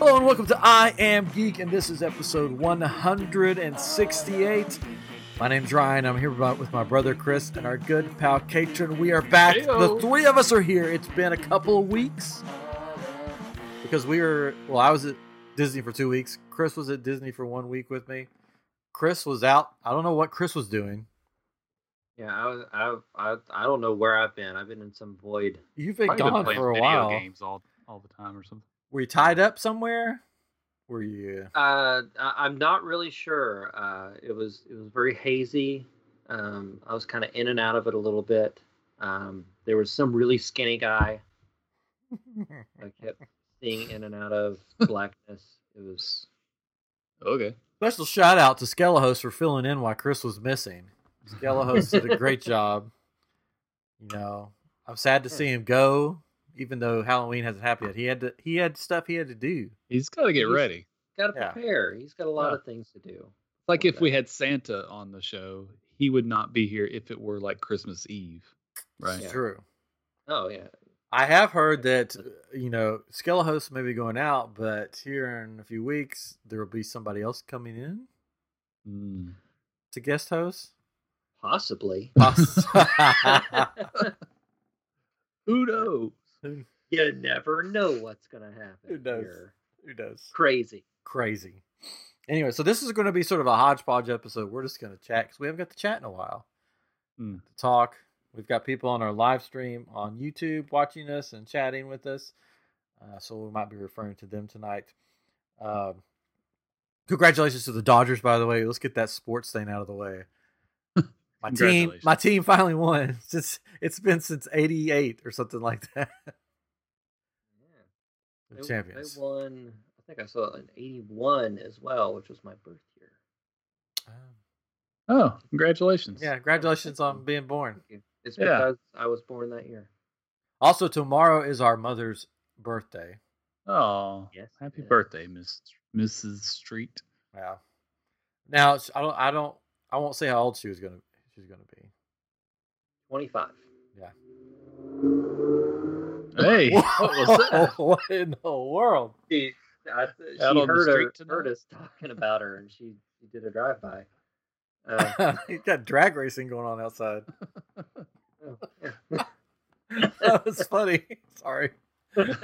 Hello and welcome to I Am Geek, and this is episode 168. My name's Ryan. I'm here with my brother Chris and our good pal Katrin. We are back. Heyo. The three of us are here. It's been a couple of weeks because we were. Well, I was at Disney for two weeks. Chris was at Disney for one week with me. Chris was out. I don't know what Chris was doing. Yeah, I was. I, I I don't know where I've been. I've been in some void. You've been Probably gone playing for a video while. games all all the time or something. Were you tied up somewhere? Were you? Uh, I, I'm not really sure. Uh, it was it was very hazy. Um, I was kind of in and out of it a little bit. Um, there was some really skinny guy I kept seeing in and out of blackness. It was Okay. Special shout out to Skelehos for filling in while Chris was missing. Skelehos did a great job. You know, I'm sad to see him go, even though Halloween hasn't happened yet. He had to, he had stuff he had to do. He's got to get He's- ready. got to Yeah. prepare. He's got a lot Yeah. of things to do. Like if Okay. we had Santa on the show, he would not be here if it were like Christmas Eve, right? It's Yeah. true. Oh yeah. I have heard that uh, you know Skelehos may be going out, but here in a few weeks there will be somebody else coming in Mm. to guest host. Possibly. Poss- Who knows? You never know what's gonna happen. Who knows? here. Who knows? Crazy. Crazy. Anyway, so this is going to be sort of a hodgepodge episode. We're just going to chat because we haven't got to chat in a while. Mm. to talk. We've got people on our live stream on YouTube watching us and chatting with us. Uh, so we might be referring to them tonight. Um, congratulations to the Dodgers, by the way. Let's get that sports thing out of the way. My team, my team finally won. Since it's been since '88 or something like that. Yeah. They- champions. They won. I think I saw it in '81 as well, which was my birth year. Um, Oh, congratulations. yeah, congratulations on being born. Thank you. It's Yeah. because I was born that year. Also, tomorrow is our mother's birthday. Oh, Yes, happy birthday, Miss Mrs. Street. Yeah. Now I don't. I don't. I won't say how old she was gonna. She's gonna be. 25. Yeah. Hey, what was that? what in the world? She, I, she Out the heard, her, tonight? heard us talking about her, and she, she did a drive by. Uh, you got drag racing going on outside. oh, that was funny. Sorry.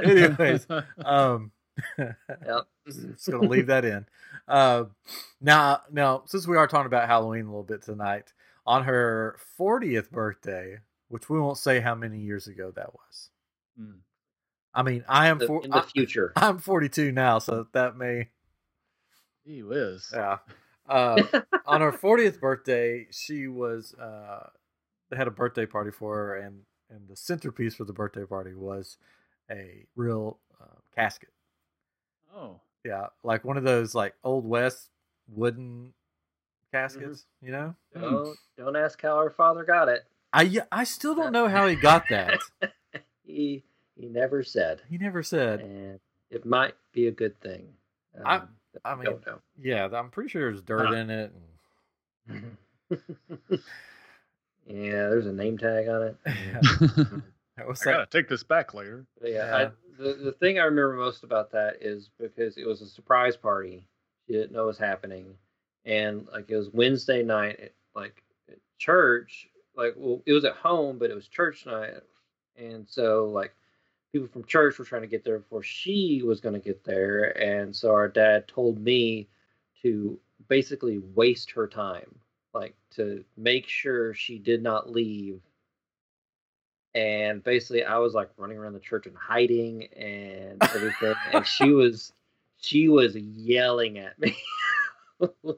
Anyways, um, Yep. just gonna leave that in. Uh, now, now, since we are talking about Halloween a little bit tonight, on her 40th birthday, which we won't say how many years ago that was. Mm. I mean, I am The- for, in the I, future. I'm 42 now, so that may Gee whiz. Yeah. Uh, on her 40th birthday, she was uh, they had a birthday party for her, and and the centerpiece for the birthday party was a real uh, casket. Oh, Yeah, like one of those like old west wooden caskets. You know, don't, don't ask how her father got it. I I still don't know how he got that. He he never said, he never said. and it might be a good thing. I- Um, I mean, don't know. yeah, I'm pretty sure there's dirt Uh, in it. yeah, there's a name tag on it. And, what's I gotta take this back later. But yeah, Yeah. I, the the thing I remember most about that is because it was a surprise party. She didn't know it was happening, and like it was Wednesday night, at, like at church. Like, well, it was at home, but it was church night, and so like people from church were trying to get there before she was going to get there, and so our dad told me to basically waste her time, like to make sure she did not leave and basically I was like running around the church and hiding and everything, and she was she was yelling at me.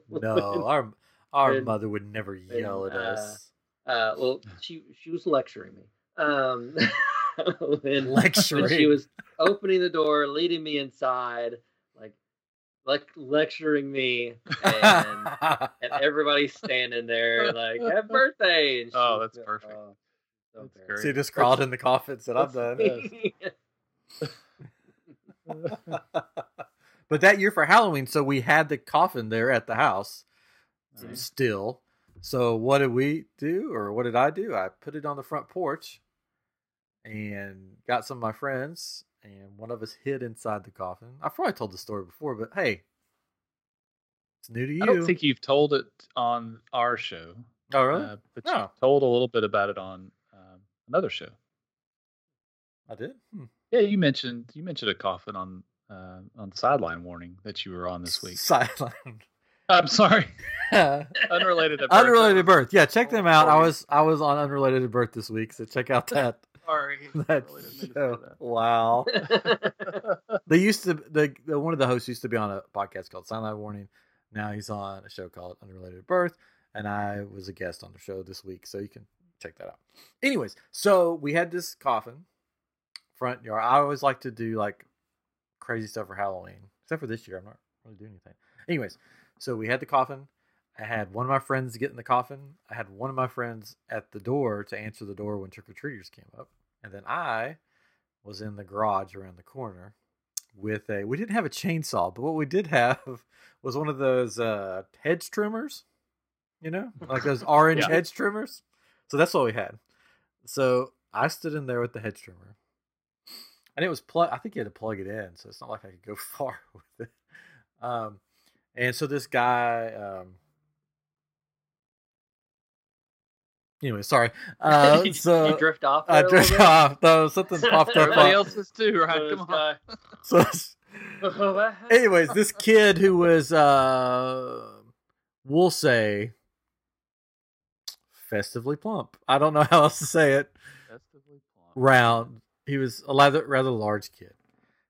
No, our our when- mother would never yell at uh, us. uh, well, she she was lecturing me. Um, when, when Lecturing. she was opening the door, leading me inside, like like lecturing me, and and everybody's standing there like happy birthday. And Oh, she- that's perfect. oh, so That's great. great. So he just crawled in the coffin and said, I'm done. But that year for Halloween, so we had the coffin there at the house Nice. still. So what did we do, or what did I do? I put it on the front porch and got some of my friends and one of us hid inside the coffin. I've probably told the story before, but hey, it's new to you. I don't think you've told it on our show, oh, really? uh, but No. you told a little bit about it on um, another show. I did. Hmm. Yeah, you mentioned you mentioned a coffin on uh, on the sideline warning that you were on this week. Sideline. I'm sorry, unrelated. birth. Unrelated birth. Yeah, check them out. I was I was on unrelated birth this week, so check out that Sorry, that Really didn't mean show. Wow. They used to the, the one of the hosts used to be on a podcast called Sideline Warning. Now he's on a show called Unrelated Birth, and I was a guest on the show this week, so you can check that out. Anyways, so we had this coffin front yard. I always like to do like crazy stuff for Halloween, except for this year. I'm not really doing anything. Anyways, so we had the coffin. I had one of my friends get in the coffin. I had one of my friends at the door to answer the door when trick or treaters came up, and then I was in the garage around the corner with a we didn't have a chainsaw but what we did have was one of those uh hedge trimmers you know like those orange Yeah. hedge trimmers so that's what we had so i stood in there with the hedge trimmer and it was plug i think you had to plug it in so it's not like i could go far with it um and so this guy um anyway sorry uh you, so you drift off. i there a little drifted bit? off though something popped up Everybody on- else is too, right? So Come on. so anyways, this kid who was uh we'll say festively plump. I don't know how else to say it. Festively plump. Round. He was a rather rather large kid.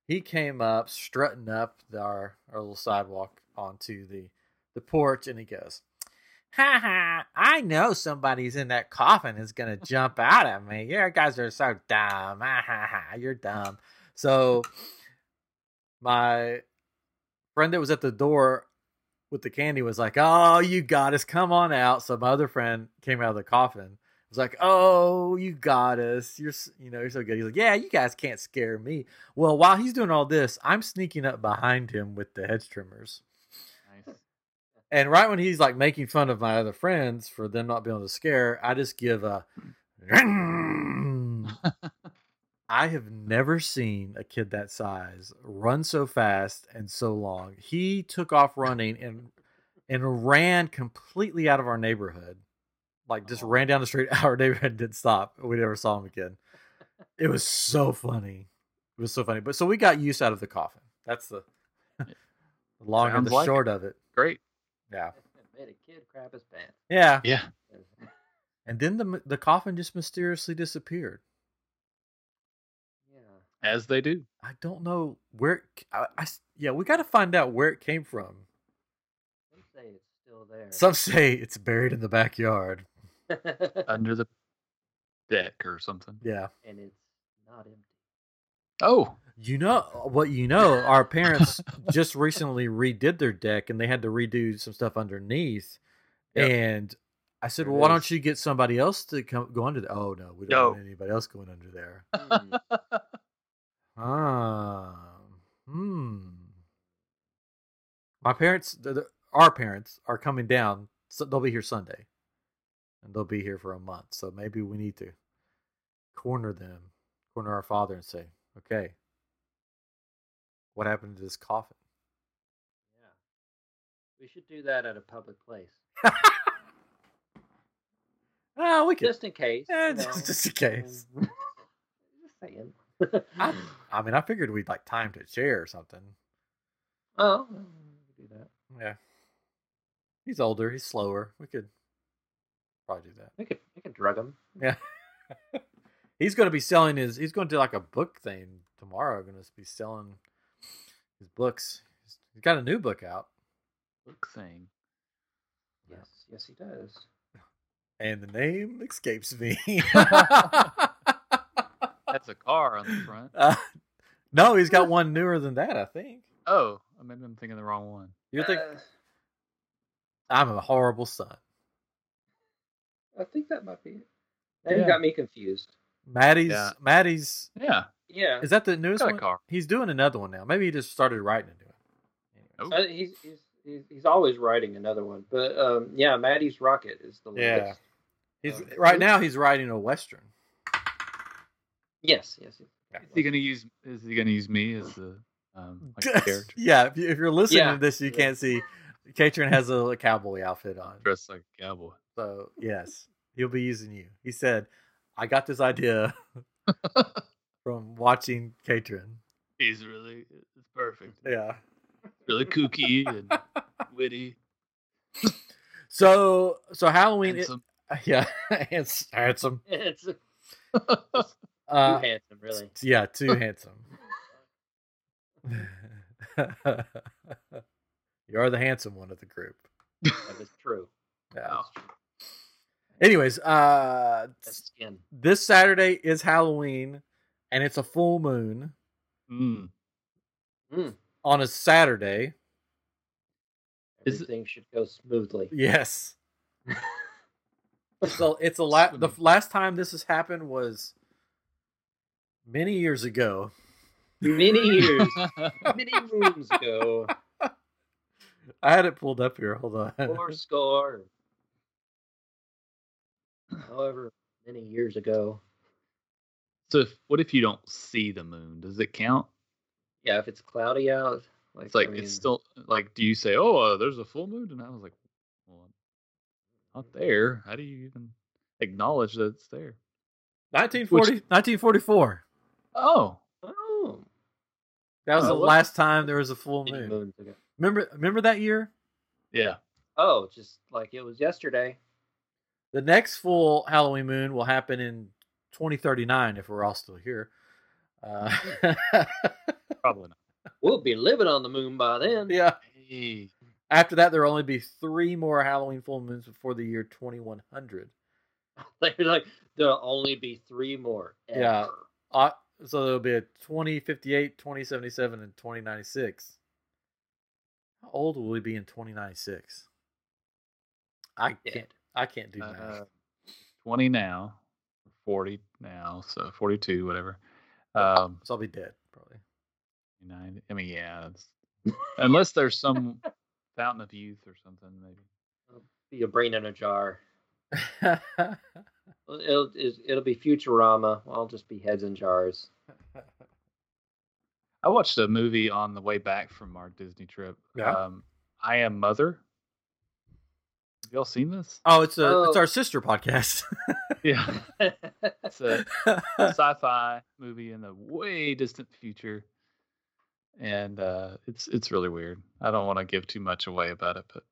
He came up strutting up the, our our little sidewalk onto the the porch and he goes, Ha ha, I know somebody's in that coffin is gonna jump out at me. You guys are so dumb. Ha ha ha, you're dumb. So my friend that was at the door with the candy was like, "Oh, you got us. Come on out." So my other friend came out of the coffin. Was like, "Oh, you got us. You're, you know, you're so good." He's like, "Yeah, you guys can't scare me." Well, while he's doing all this, I'm sneaking up behind him with the hedge trimmers. Nice. And right when he's like making fun of my other friends for them not being able to scare, I just give a. I have never seen a kid that size run so fast and so long. He took off running and and ran completely out of our neighborhood. Like just Oh. ran down the street. Our neighborhood didn't stop. We never saw him again. It was so funny. It was so funny. But so we got use out of the coffin. That's the the long and the like short of it. Great. Yeah. Made a kid crap his pants. Yeah. Yeah. And then the the coffin just mysteriously disappeared. Yeah. As they do. I don't know where. It, I, I s- yeah, we got to find out where it came from. Some say it's still there. Some say it's buried in the backyard. Under the deck or something. Yeah, and it's not empty. Oh. you know what? You know, our parents just recently redid their deck, and they had to redo some stuff underneath. Yep. And I said, There "Well, why is. don't you get somebody else to come go under there?" Oh no, we don't No. want anybody else going under there. Hmm. Ah, hmm. My parents, the, the- our parents, are coming down. So they'll be here Sunday, and they'll be here for a month. So maybe we need to corner them, corner our father, and say, "Okay, what happened to this coffin?" Yeah. We should do that at a public place. Ah, we could. Just in case. Eh, just- just in case. just saying. I, I mean, I figured we'd like time to chair or something. oh, we could do that. Yeah, he's older. He's slower. We could probably do that. We could we could drug him. Yeah. he's going to be selling his. He's going to do like a book thing tomorrow. Going to be selling his books. He's got a new book out, Book thing. Yes, yes, he does. and the name escapes me. That's a car on the front. Uh, no, he's got one newer than that. I think. Oh, maybe I'm thinking the wrong one. You think Uh, I'm a horrible son? I think that might be it. Now Yeah. you got me confused. Maddie's. Yeah. Maddie's. Yeah. Yeah, Is that the newest one? car. He's doing another one now. Maybe he just started writing a new one. Oh. Uh, he's, he's he's he's always writing another one. But um, yeah, Maddie's Rocket is the Yeah. latest. He's Um, right now. He's writing a western. Yes, yes. yes. Is he gonna use? Is he gonna use me as the um, like a character yeah, if, you, if you're listening Yeah. to this, you can't see. Katrin has a cowboy outfit on. dressed like a cowboy? So yes, he'll be using you. He said, "I got this idea from watching Katrin." He's really it's perfect. Yeah. Really kooky and witty. So so Halloween, it- handsome. yeah, it's handsome. It's too Uh, handsome, really. yeah, too handsome. you are the handsome one of the group. That is true. Yeah. Wow. Anyways, uh, skin. this Saturday is Halloween, and it's a full moon Mm. Mm. on a Saturday. Is it- should go smoothly. Yes. So it's a la- the last time this has happened was many years ago. Many years, many moons ago, I had it pulled up here. Hold on. four score. However, many years ago. so if, what if you don't see the moon? Does it count? Yeah, if it's cloudy out, like It's like I mean, it's still like. Do you say, "Oh, uh, there's a full moon," and I was like, "Well, not there. How do you even acknowledge that it's there?" 1940, 1944. Oh, Oh, That was Oh, the what- last time there was a full moon. Remember remember that year? yeah. Oh, just like it was yesterday. The next full Halloween moon will happen in 2039 if we're all still here. Uh, Probably not. We'll be living on the moon by then. yeah. Hey, After that, there will only be three more Halloween full moons before the year 2100. They're like there'll only be three more. Yeah. ever. Uh, so there'll be a 2058, 2077, and 2096. How old will we be in 2096? I Dead. can't. I can't do uh, math. twenty now, forty now, so forty-two, whatever. Um, so I'll be dead probably. nine. I mean, yeah. It's, unless there's some fountain of youth or something, maybe. Be a brain in a jar. It'll it's- it'll be Futurama. I'll just be heads in jars. I watched a movie on the way back from our Disney trip. Yeah? Um, I Am Mother. Have y'all seen this? oh, it's a it's Oh. our sister podcast. Yeah. It's a sci-fi movie in the way distant future, and uh, it's it's really weird. I don't want to give too much away about it, but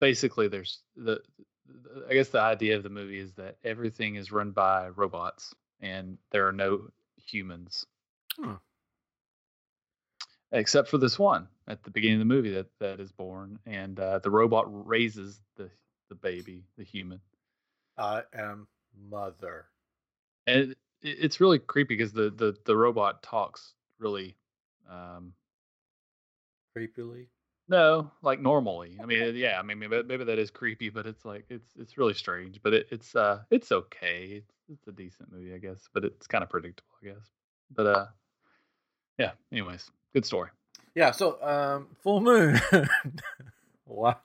basically, there's the, the I guess the idea of the movie is that everything is run by robots, and there are no humans, Hmm. Except for this one at the beginning of the movie that that is born, and uh, the robot raises the the baby, the human. I am mother. and it, it's really creepy because the, the the robot talks really um Creepily. no like normally i mean yeah i mean maybe, maybe that is creepy but it's like it's it's really strange but it, it's uh it's okay it's, it's a decent movie i guess but it's kind of predictable i guess but uh yeah anyways good story Yeah. So um, full moon. wow.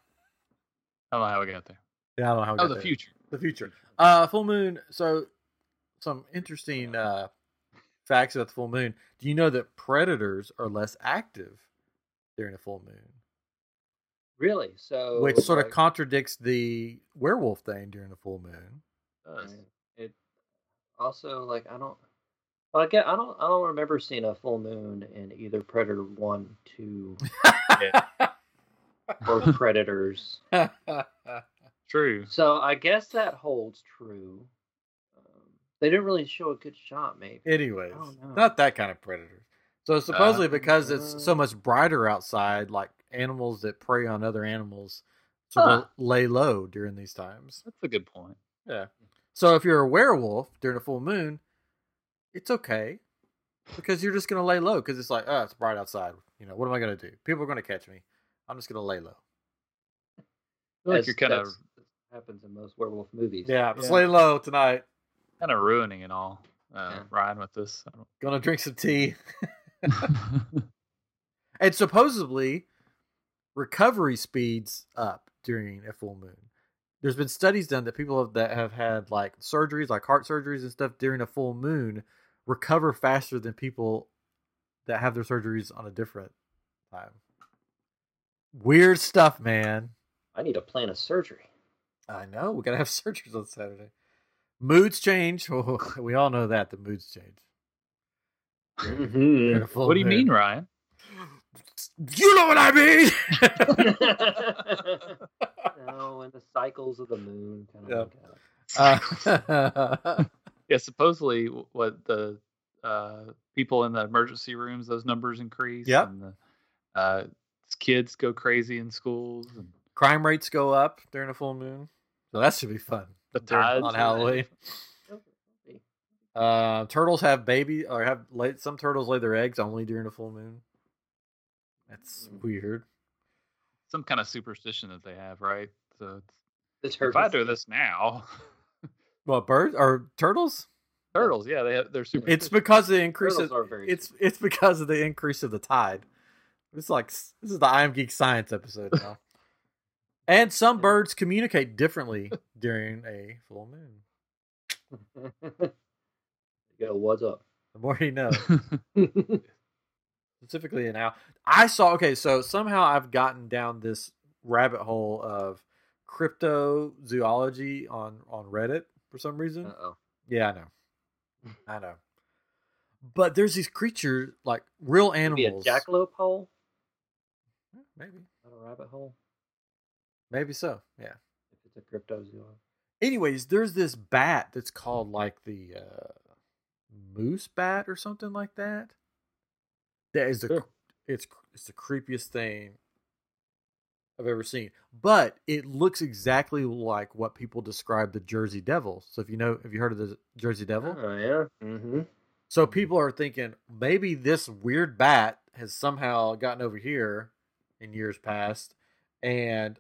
i don't know how we got there Yeah, I don't know how. we got there. oh got the there. future The future. Uh, full moon. So, some interesting uh, facts about the full moon. Do you know that predators are less active during a full moon, really? So which sort of contradicts the werewolf thing during the full moon? it also like I don't. Well, I get I don't I don't remember seeing a full moon in either Predator one, two, or Predators. true So I guess that holds true. Um, they didn't really show a good shot, maybe. Anyways, not that kind of predators. So supposedly, Uh, because it's so much brighter outside, like animals that prey on other animals, so Huh. they'll lay low during these times. that's a good point Yeah. So if you're a werewolf during a full moon, it's okay because you're just gonna lay low because it's like, oh, it's bright outside. You know, what am I gonna do? People are gonna catch me. I'm just gonna lay low. Like As- you're kind of happens in most werewolf movies. Yeah, just Yeah. lay low tonight. kind of ruining it all uh Yeah. ryan with this I Gonna drink some tea. And supposedly, recovery speeds up during a full moon. There's been studies done that people have, that have had like surgeries, like heart surgeries and stuff during a full moon, recover faster than people that have their surgeries on a different time. Weird stuff, man. I need to plan a surgery. I know. We gotta have surgeries on Saturday. Moods change. Oh, we all know that the moods change. Mhm. What do you moon. mean, Ryan? You know what I mean. no, and the cycles of the moon kind Yep. of like Uh, Yeah, supposedly what the uh, people in the emergency rooms, those numbers increase. Yeah. And the uh, kids go crazy in schools. And crime rates go up during a full moon, so that should be fun. The during- tides on Halloween. Uh, turtles have baby or have lay, some turtles lay their eggs only during a full moon. That's Mm. weird. some kind of superstition that they have, right? So it's, This if. I do this now, What birds or turtles? turtles, yeah, they have, they're super. It's because of the increase. Turtles Of, are very. it's it's because of the increase of the tide. It's like this is the I am Geek Science episode now. and some birds communicate differently during a full moon. you go, what's up? The more you know. specifically an owl. I saw okay, so somehow I've gotten down this rabbit hole of cryptozoology on on Reddit for some reason. Oh. Yeah, I know, I know. But there's these creatures like real Be a animals. jackalope hole, Maybe, not a rabbit hole. maybe so. Yeah. If it's a cryptozoology. Anyways, there's this bat that's called like the uh, moose bat or something like that. That is the Sure. it's it's the creepiest thing I've ever seen. But it looks exactly like what people describe the Jersey Devil. So if you know, have you heard of the Jersey Devil? Oh yeah. Mm-hmm. So people are thinking maybe this weird bat has somehow gotten over here in years past, and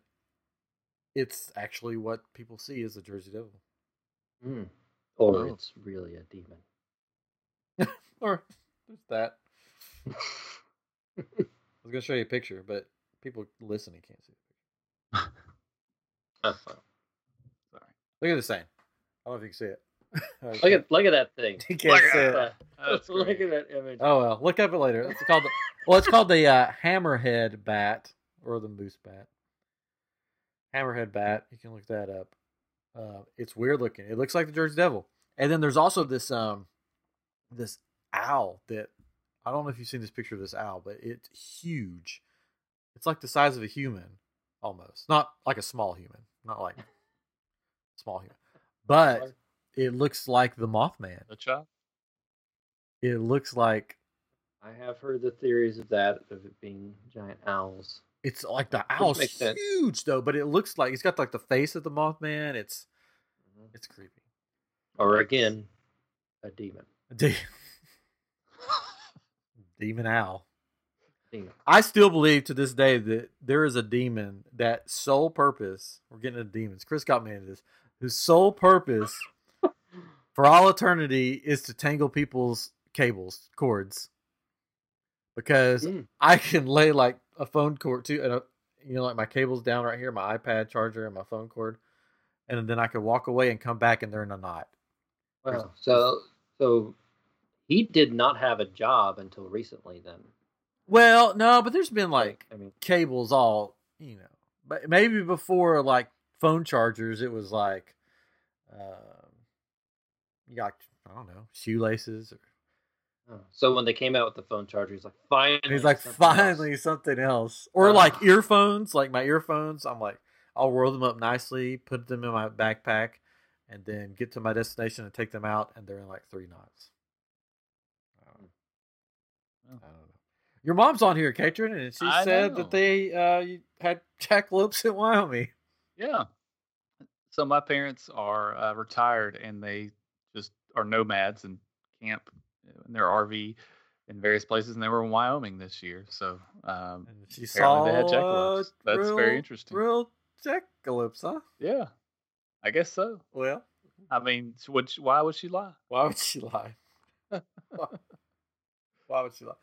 it's actually what people see as the Jersey Devil. Mm. Or Oh. it's really a demon. Or there's that. I was gonna show you a picture, but people listening can't see. it. Oh, well. Sorry. Look at this thing. I don't know if you can see it. Look at look at that thing. you can't Look see at it. that. That's look at that image. Oh well, look up it later. It's called the, well, it's called the uh, hammerhead bat or the moose bat. Hammerhead bat. You can look that up. Uh, it's weird looking. It looks like the Jersey Devil. And then there's also this um this owl that I don't know if you've seen this picture of this owl, but it's huge. It's like the size of a human almost. Not like a small human. Not like small human. But it looks like the Mothman. The chop. It looks like I have heard the theories of that of it being giant owls. It's like the owl's makes sense. huge though, but it looks like it's got like the face of the Mothman. It's mm-hmm. it's creepy. Or again, a demon. De- demon owl. I still believe to this day that there is a demon that sole purpose. We're getting into demons. Chris got me into this. Whose sole purpose for all eternity is to tangle people's cables, cords. Because Mm. I can lay like a phone cord too, and a, you know, like my cables down right here, my iPad charger and my phone cord, and then I could walk away and come back, and they're in a knot. Wow. So so he did not have a job until recently. Then, Well, no, but there's been like I mean, cables all, you know, but maybe before like phone chargers, it was like, um, you got I don't know shoelaces. Or, oh. so when they came out with the phone charger, he's like, finally. he's like, something else." finally something else, or Uh. like earphones, like my earphones. I'm like, I'll roll them up nicely, put them in my backpack, and then get to my destination and take them out, and they're in like three knots. I don't know. Oh. I don't know. Your mom's on here, Katrin, and she I said know. that they uh, had jackalopes in Wyoming. Yeah. So my parents are uh, retired and they just are nomads and camp in their RV in various places, and they were in Wyoming this year. So um, And she apparently they had saw jackalopes. That's real, very interesting. Real jackalopes, huh? Yeah, I guess so. Well, I mean, would she, why would she lie? why would she lie? why would she lie?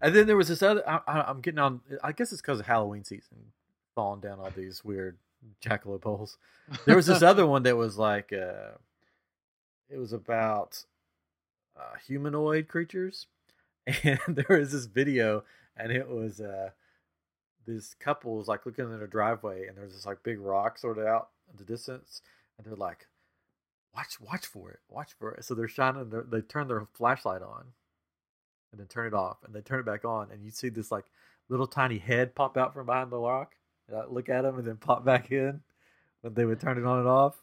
And then there was this other. I, I'm getting on. I guess it's because of Halloween season, falling down all these weird jackalope holes. There was this other one that was like, uh, it was about uh, humanoid creatures, and there was this video, and it was uh, this couple was like looking in their driveway, and there's this like big rock sort of out in the distance, and they're like, "Watch, watch for it, watch for it." So they're shining, their, they turn their flashlight on, and then turn it off, and they turn it back on, and you see this like little tiny head pop out from behind the rock. And I look at them, and then pop back in when they would turn it on and off.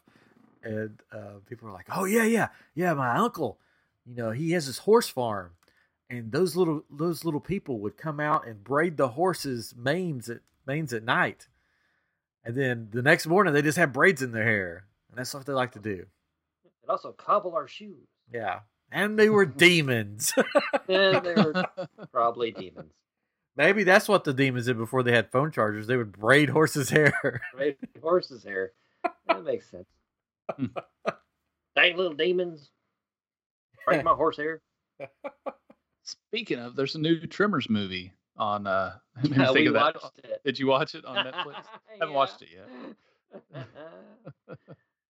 And uh, people were like, "Oh yeah, yeah, yeah, my uncle." you know he has his horse farm and those little those little people would come out and braid the horses manes at manes at night and then the next morning they just have braids in their hair and that's what they like to do And also cobble our shoes. yeah and they were demons And they were probably demons. maybe that's what the demons did before they had phone chargers they would braid horses hair Right? Horse's hair. That makes sense. Dang little demons. Braid my horse hair. Speaking of, there's a new Tremors movie on. uh I Yeah, think we of that. watched it. Did you watch it on Netflix? I haven't watched it yet.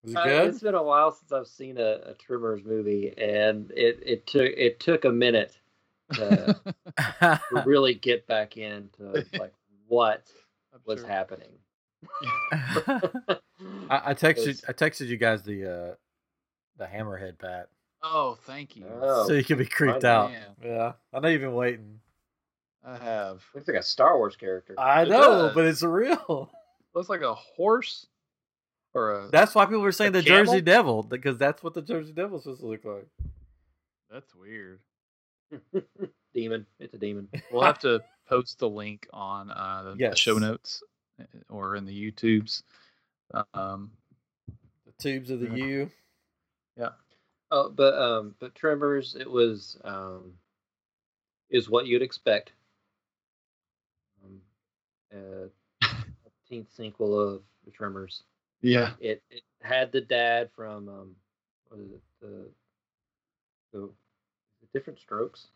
Was It uh, it's been a while since I've seen a, a Tremors movie, and it, it took it took a minute to, to really get back into like what I'm was sure. happening. I, I texted I texted you guys the uh the hammerhead bat Oh, thank you. Oh, so you can be creeped out. man. Yeah, I know you've been waiting. I have. looks like a Star Wars character. I It know, does. but it's real. Looks like a horse or a. That's why people were saying A the Jersey? Devil because that's what the Jersey Devil's supposed to look like. That's weird. demon. It's a demon. We'll have to post the link on uh, the, the show notes uh, or in the YouTubes. Um, The tubes of the. U. yeah. Oh, but um, but Tremors, it was um, is what you'd expect. Um, uh, 15th sequel of the Tremors. Yeah. It it had the dad from um, what is it the the, the different strokes.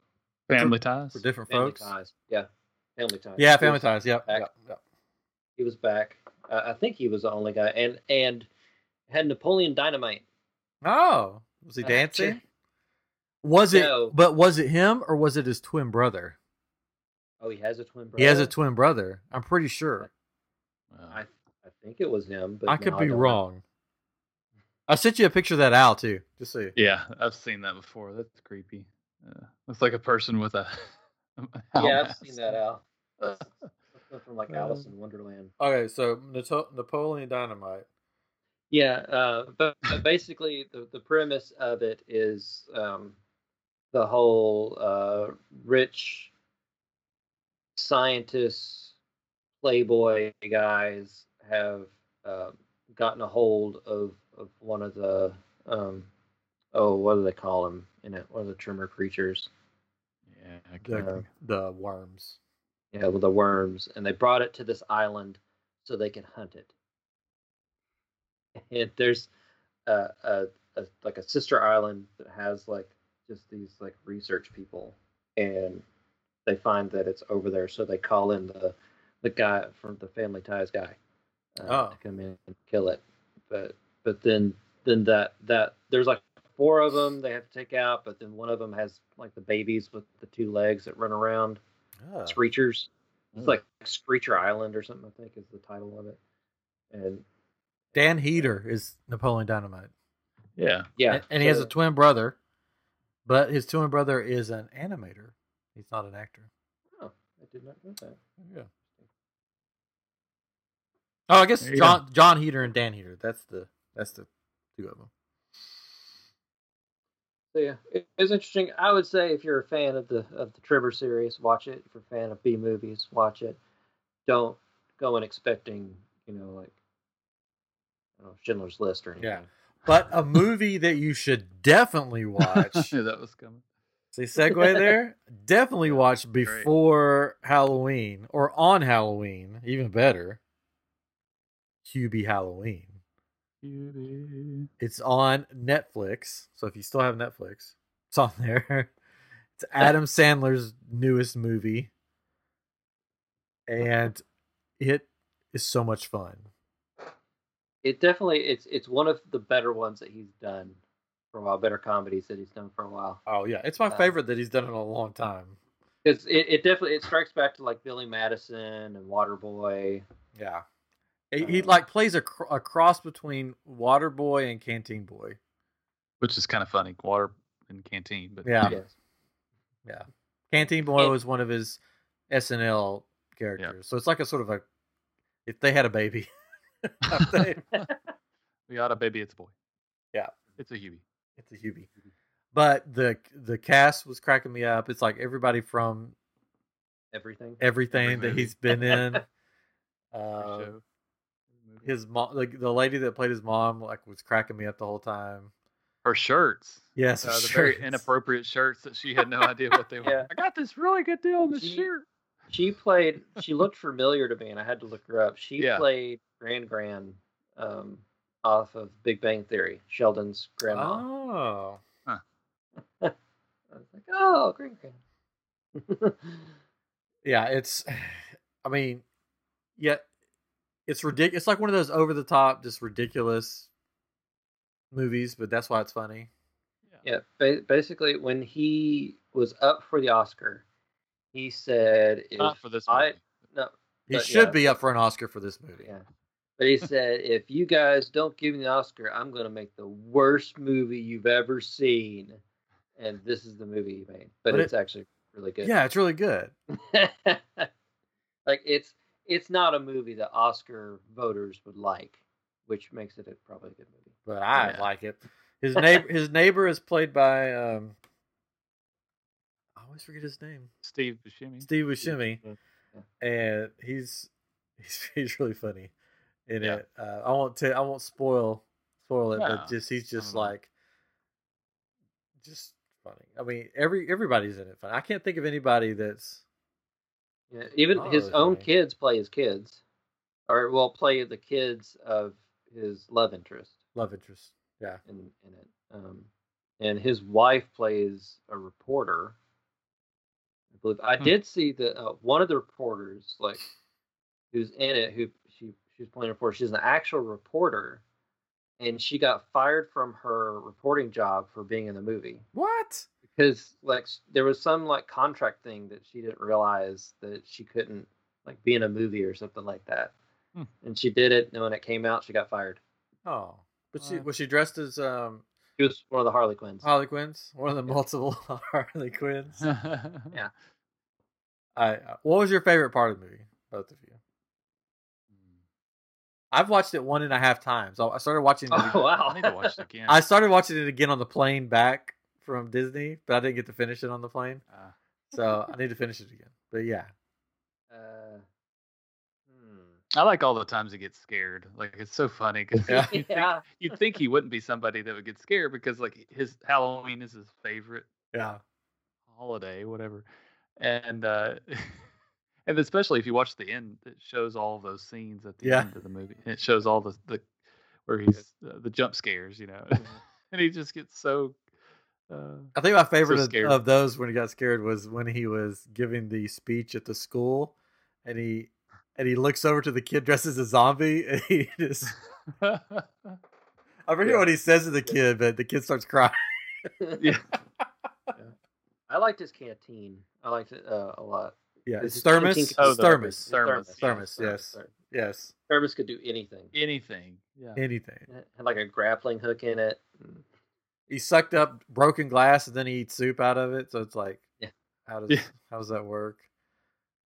Family ties. for different Family folks. ties. Yeah, family ties. Yeah, Family Ties. Yep, back. yep, yep. He was back. Uh, I think he was the only guy, and and had Napoleon Dynamite. Oh, was he dancing? Ch- Was it? No. But was it him or was it his twin brother? Oh, he has a twin brother. He has a twin brother. I'm pretty sure. I I think it was him, but I could now be don't know. wrong. I sent you a picture of that owl too. Just so you. yeah, I've seen that before. That's creepy. Uh, looks like a person with a. a Yeah, I've mask. seen that out. Uh, from like Alice in Wonderland. Okay, so Nato- Napoleon Dynamite. Yeah, uh, but, but basically the, the premise of it is um, the whole uh, rich scientists, playboy guys have uh, gotten a hold of, of one of the um, oh what do they call them in it? One of the trimmer creatures. yeah, I The, can't. the worms. Yeah, with the worms, and they brought it to this island so they can hunt it. And there's a, a, a like a sister island that has like just these like research people, and they find that it's over there, so they call in the the guy from the Family Ties guy uh, Uh, oh. to come in and kill it. But but then then that that there's like four of them they have to take out, but then one of them has like the babies with the two legs that run around. Oh. Screechers. It's Oh. like Screecher Island or something. I think is the title of it. And Dan Heder is Napoleon Dynamite. Yeah. yeah, and, and he has a twin brother, but his twin brother is an animator. He's not an actor. Oh, I did not know that. Yeah. Oh, I guess There you John John Heder and Dan Heder. That's the that's the two of them. So yeah, it, it's interesting. I would say if you're a fan of the of the Trevor series, watch it. If you're a fan of B movies, watch it. Don't go in expecting, you know, like I don't know, Schindler's List or anything. Yeah. But a movie that you should definitely watch. Yeah, that was coming. See segue there? Definitely watch before Halloween or on Halloween, even better. Hubie Halloween. Beauty. It's on Netflix. So if you still have Netflix, it's on there. It's Adam Sandler's newest movie. And it is so much fun. It definitely it's it's one of the better ones that he's done. for a while. Better comedies that he's done for a while. Oh yeah, it's my Uh, favorite that he's done in a long time. It's it, it definitely it strikes back to like Billy Madison and Waterboy. Yeah, he, he Um, like plays a, cr- a cross between Waterboy and Canteen Boy. which is kind of funny. Water and canteen, but Yeah. Yes. Yeah, Canteen Boy And- was one of his SNL characters, so it's like a sort of a if they had a baby. we got a baby. It's a boy. Yeah. it's a Hubie. it's a Hubie. But the the cast was cracking me up. It's like everybody from Everything. everything Every that movie. he's been in. Uh, show, movie. His mom, like the lady that played his mom, like was cracking me up the whole time. her shirts. Yes, Uh, the sure. very inappropriate shirts that she had no idea what they were. Yeah. I got this really good deal on this She- shirt. She played. She looked familiar to me, and I had to look her up. She Yeah. played Grand Grand um, off of Big Bang Theory. Sheldon's grandma. Oh, I was like, oh, Gran Gran. yeah. It's, I mean, yeah, it's ridiculous. It's like one of those over the top, just ridiculous movies, but that's why it's funny. Yeah, ba- basically, when he was up for the Oscar, he said, if Not for this I- movie. no, He But, should yeah. be up for an Oscar for this movie. yeah. But he said, if you guys don't give me the Oscar, I'm going to make the worst movie you've ever seen. And this is the movie he made. But, But it's actually really good. Yeah, it's really good. like, it's it's not a movie that Oscar voters would like, which makes it a, probably a good movie. but I Yeah. like it. His neighbor, his neighbor is played by um, I always forget his name, Steve Buscemi. Steve Buscemi, Yeah. and he's he's he's really funny in Yeah. it. Uh, I won't tell, I won't spoil spoil it, No, but just he's just don't know. like just funny. I mean, every everybody's in it. Fun. I can't think of anybody that's Yeah, even Oh, his own kids play his kids, or well, play the kids of his love interest love interest. Yeah, in in it. Um, and his wife plays a reporter. I believe I Hmm. did see the uh, one of the reporters like who's in it who she she's playing for. She's an actual reporter, and she got fired from her reporting job for being in the movie what? Because like there was some like contract thing that she didn't realize that she couldn't like be in a movie or something like that Hmm. and she did it and when it came out she got fired Oh, but she What? was she dressed as um she was one of the harley quinns Harley Quinns, one of the Yeah. multiple Harley Quinns. yeah. I uh, what was your favorite part of the movie? Both of you. I've watched it one and a half times. I I started watching it. oh again- wow I need to watch it again. I started watching it again on the plane back from Disney, but I didn't get to finish it on the plane, Uh, so I need to finish it again. But yeah, uh, hmm. I like all the times he gets scared. Like it's so funny because Yeah. you think yeah you'd think he wouldn't be somebody that would get scared because like his Halloween is his favorite yeah, holiday, whatever. And uh and especially if you watch the end, it shows all those scenes at the Yeah. end of the movie. And it shows all the the where he's uh, the jump scares, you know. and he just gets so uh I think my favorite of, of those when he got scared was when he was giving the speech at the school, and he and he looks over to the kid dressed as a zombie, and he just I forget Yeah. what he says to the kid, but the kid starts crying. yeah. i liked his canteen i liked it uh, a lot Yeah, Is it's it thermos. canteen- Oh, the- thermos. Thermos. Thermos, yes. Thermos. Yes, thermos could do anything Anything. Yeah. anything. It had like a grappling hook in it He sucked up broken glass and then he eats soup out of it. So it's like, Yeah. how does Yeah. how does that work?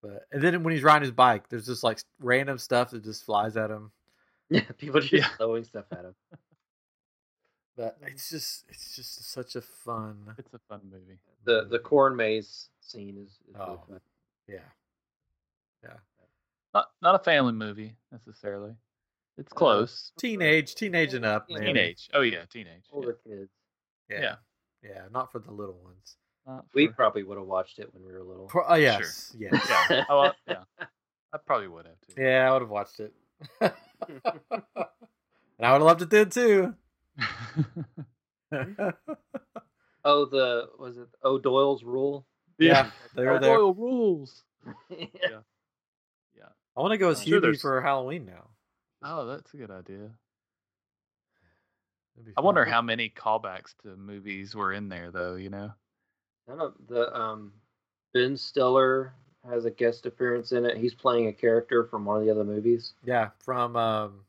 But and then when he's riding his bike, there's just like random stuff that just flies at him. yeah people just Yeah. throwing stuff at him But it's just it's just such a fun. It's a fun movie. the the corn maze scene is, is really Oh. fun. Yeah, Not not a family movie necessarily. It's Uh, close. teenage, teenage and up, Yeah. maybe. Teenage. Oh yeah, teenage. Yeah. older kids Yeah. Yeah. yeah, not for the little ones. Not we probably would have watched it when we were little Pro- oh yes, yes. yeah. Oh, well, yeah. I probably would have too. Yeah, I would have watched it. and I would have loved it then too. oh the was it O'Doyle's rule Yeah, they were there. Royal rules. yeah. Yeah. I want to go as I'm sure Hubie for Halloween now. Oh, that's a good idea. I wonder how many callbacks to movies were in there, though. You know, None of the um, Ben Stiller has a guest appearance in it. He's playing a character from one of the other movies. Yeah, from um,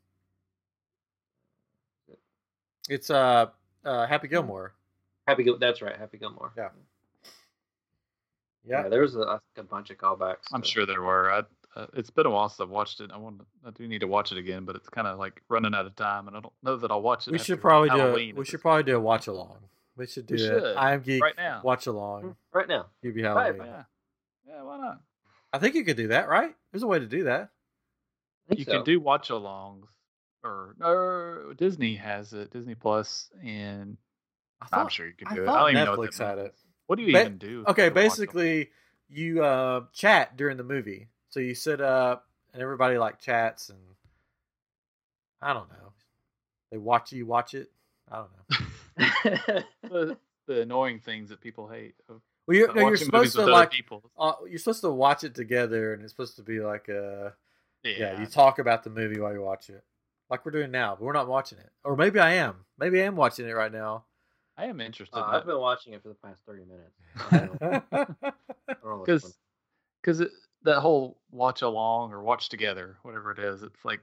it's uh, uh Happy Gilmore. Happy, that's right, Happy Gilmore. Yeah. yeah. Yeah, There's a, I think a bunch of callbacks. I'm sure there were. I, uh, it's been a while since I've watched it. I want. I do need to watch it again, but it's kind of like running out of time, and I don't know that I'll watch it. we should probably do. A, we should probably do a watch along. We should do We it. I'm geek right now. watch along. Mm, right now. QB Right, Halloween. point. Yeah, yeah. Why not? I think you could do that, right? There's a way to do that. You so. can do watch alongs, or or Disney has it. Disney Plus, and I I'm sure you can I do it. I don't even know what Netflix that had it. What do you Ba- even do? Okay, to watch 'em? basically, you uh, chat during the movie. So you sit up, and everybody like chats, and I don't know. They watch you watch it. I don't know. the, the annoying things that people hate. of Well, you're, no, you're supposed to like. people. Uh, you're supposed to watch it together, and it's supposed to be like a Yeah, yeah. You talk about the movie while you watch it, like we're doing now. But we're not watching it, or maybe I am. Maybe I am watching it right now. I am interested Uh, in I've been watching it for the past 30 minutes. I don't know. I don't know what's because going- because that whole watch along or watch together, whatever it is, it's like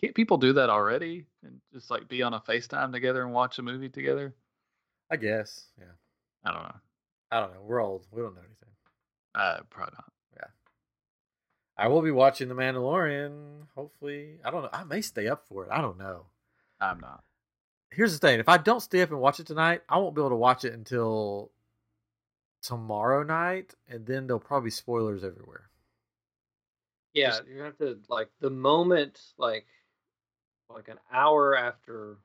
can't people do that already and just like be on a FaceTime together and watch a movie together? I guess. Yeah. I don't know. I don't know. We're old. We don't know anything. Uh, probably not. Yeah. I will be watching The Mandalorian. Hopefully, I don't know. I may stay up for it. I don't know. I'm not. Here's the thing: if I don't stay up and watch it tonight, I won't be able to watch it until tomorrow night, and then there'll probably be spoilers everywhere. Yeah, just- you're have to like the moment like like an hour after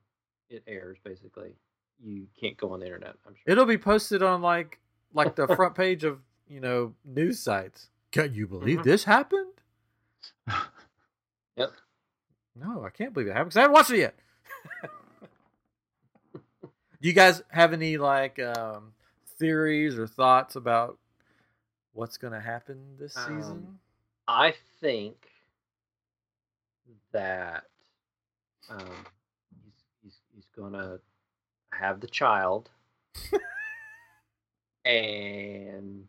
it airs, basically, you can't go on the internet. I'm sure. It'll be posted on like like the front page of you know news sites. Can you believe Mhm. this happened? Yep. No, I can't believe it happened because I haven't watched it yet. Do you guys have any like um, theories or thoughts about what's going to happen this Um, season? I think that um, he's, he's he's gonna have the child, and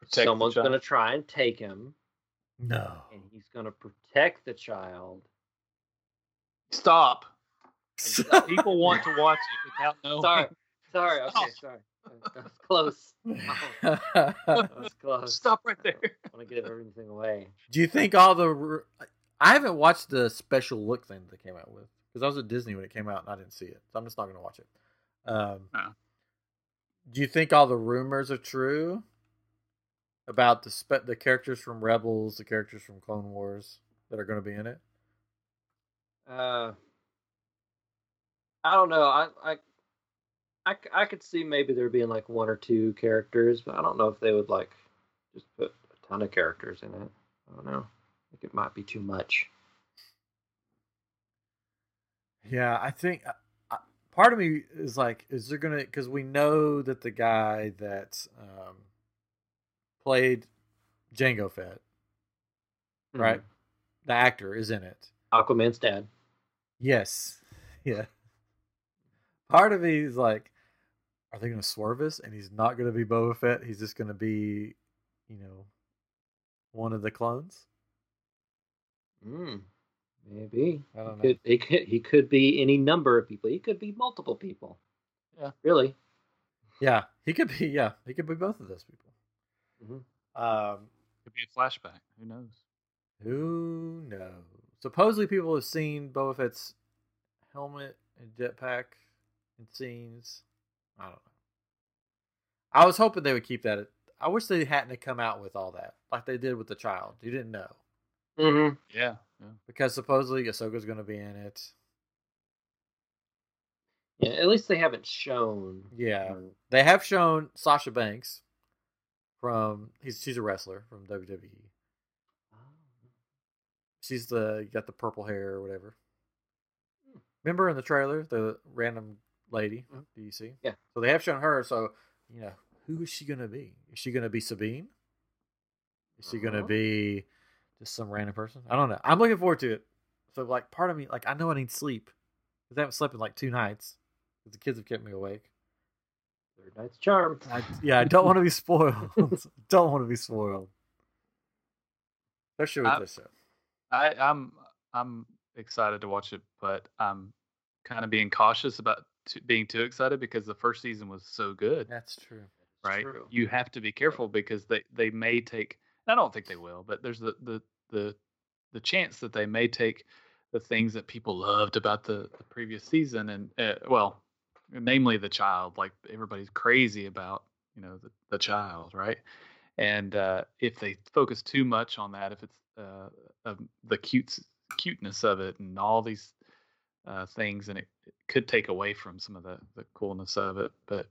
Protect someone's child. gonna try and take him, No. and he's gonna protect the child. Stop. People want to watch it without knowing. Sorry, sorry. Okay, sorry. That was close. That was close. Stop right there. I want to give everything away. Do you think all the? I haven't watched the special look thing that they came out with because I was at Disney when it came out and I didn't see it, so I'm just not going to watch it. Um, No. Do you think all the rumors are true about the spe- the characters from Rebels, the characters from Clone Wars that are going to be in it? Uh, I don't know. I, I, I, I could see maybe there being like one or two characters, but I don't know if they would like just put a ton of characters in it. I don't know. I think it might be too much. Yeah, I think uh, uh, part of me is like, is there gonna? Because we know that the guy that um, played Jango Fett, right? The actor is in it. Aquaman's dad. Yes. Yeah. Part of me is like, are they going to swerve us? And he's not going to be Boba Fett. He's just going to be, you know, one of the clones. Mm, maybe. I don't know. Could, he could he could be any number of people. He could be multiple people. Yeah. Really. Yeah, he could be. Yeah, he could be both of those people. Mhm. Um, Could be a flashback. Who knows? who knows? Supposedly, people have seen Boba Fett's helmet and jetpack in scenes. I don't know. I was hoping they would keep that. I wish they hadn't have come out with all that like they did with the child. You didn't know. Mm-hmm. Yeah. yeah. because supposedly Ahsoka's going to be in it. Yeah. At least they haven't shown. Yeah, um, they have shown Sasha Banks from he's she's a wrestler from. WWE. She's the got the purple hair or whatever. Remember in the trailer the random lady? Mhm. Do you see? Yeah. So they have shown her. So you know who is she going to be? Is she going to be Sabine? Is she going to Uh-huh. be just some random person? I don't know. I'm looking forward to it. So like part of me like I know I need sleep because I haven't slept in like two nights The kids have kept me awake. Third night's charm. I, yeah, I don't want to be spoiled. don't want to be spoiled. Especially with I- this show. I, I'm I'm excited to watch it, but I'm kind of being cautious about t- being too excited because the first season was so good, That's true. right? true. You have to be careful because they they may take. I don't think they will, but there's the the the the chance that they may take the things that people loved about the, the previous season and uh, well, namely the child. Like everybody's crazy about you know the, the child, right? And uh, if they focus too much on that, if it's uh, um, the cute cuteness of it and all these uh, things, and it, it could take away from some of the the coolness of it. But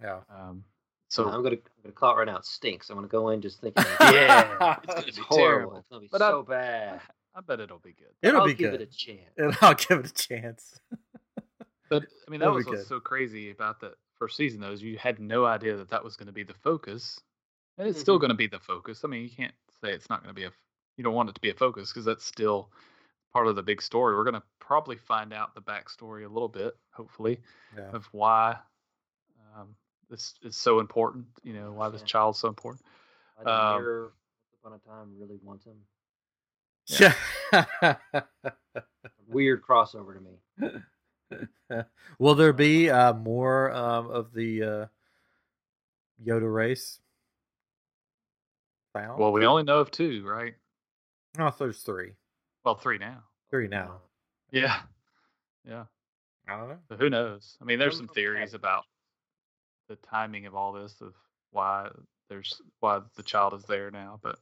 Yeah. um, So so I'm gonna I'm gonna call it right now. It stinks. I'm gonna go in just thinking. yeah, it's gonna it's be horrible. terrible. It's gonna be But I- so bad. I bet it'll be good. It'll I'll be give good. it a chance. And I'll give it a chance. But I mean, that It'll was what's so crazy about the first season, though, is you had no idea that that was going to be the focus, and it's still Mhm. going to be the focus. I mean, you can't say it's not going to be a. You don't want it to be a focus because that's still part of the big story. We're going to probably find out the backstory a little bit, hopefully, Yeah. of why um, this is so important. You know, why this Yeah. child's so important. Why Um, once upon a time, really wants him. Yeah. Weird crossover to me. Will there be uh, more um, of the uh, Yoda race found? Well, we only know of two, right? no, there's three. Well, three now. Three now. Yeah, yeah. I don't know. So who knows? I mean, there's Some some of them have theories about the timing of all this, of why there's why the child is there now. But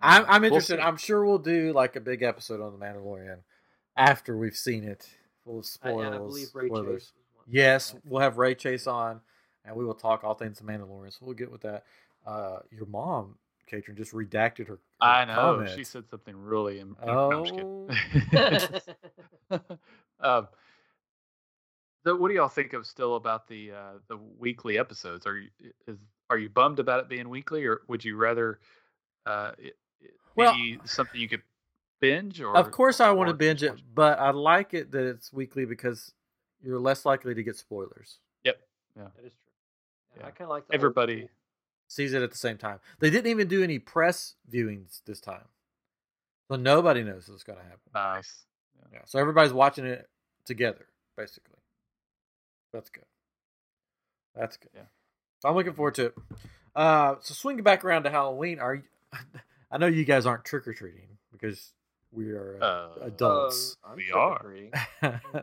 I'm, uh, I'm we'll interested. I'm sure we'll do like a big episode on the Mandalorian after we've seen it, full of I, spoils. and I believe Ray Chase. spoilers. Yes, we'll have Ray Chase on, and we will talk all things Mandalorian. So we'll get with that. Uh, your mom, Katrin, just redacted her. her I know she said something really. Im- Oh. no, I'm just um, so what do y'all think of still about the uh, the weekly episodes? Are you is are you bummed about it being weekly, or would you rather uh, it, it Well- be something you could binge? Or Of course, I want to binge it, but I like it that it's weekly because you're less likely to get spoilers. Yep. yeah, That is true. Yeah, Yeah. I kind of like the old Everybody. school. Sees it at the same time. They didn't even do any press viewings this time, so nobody knows what's going to happen. Nice. Yeah, so everybody's watching it together, basically. That's good. That's good. Yeah. So I'm looking forward to it. Uh, so swinging back around to Halloween, are you, I know you guys aren't trick or treating because we are uh, Uh, adults. Uh, We trick-or-treating.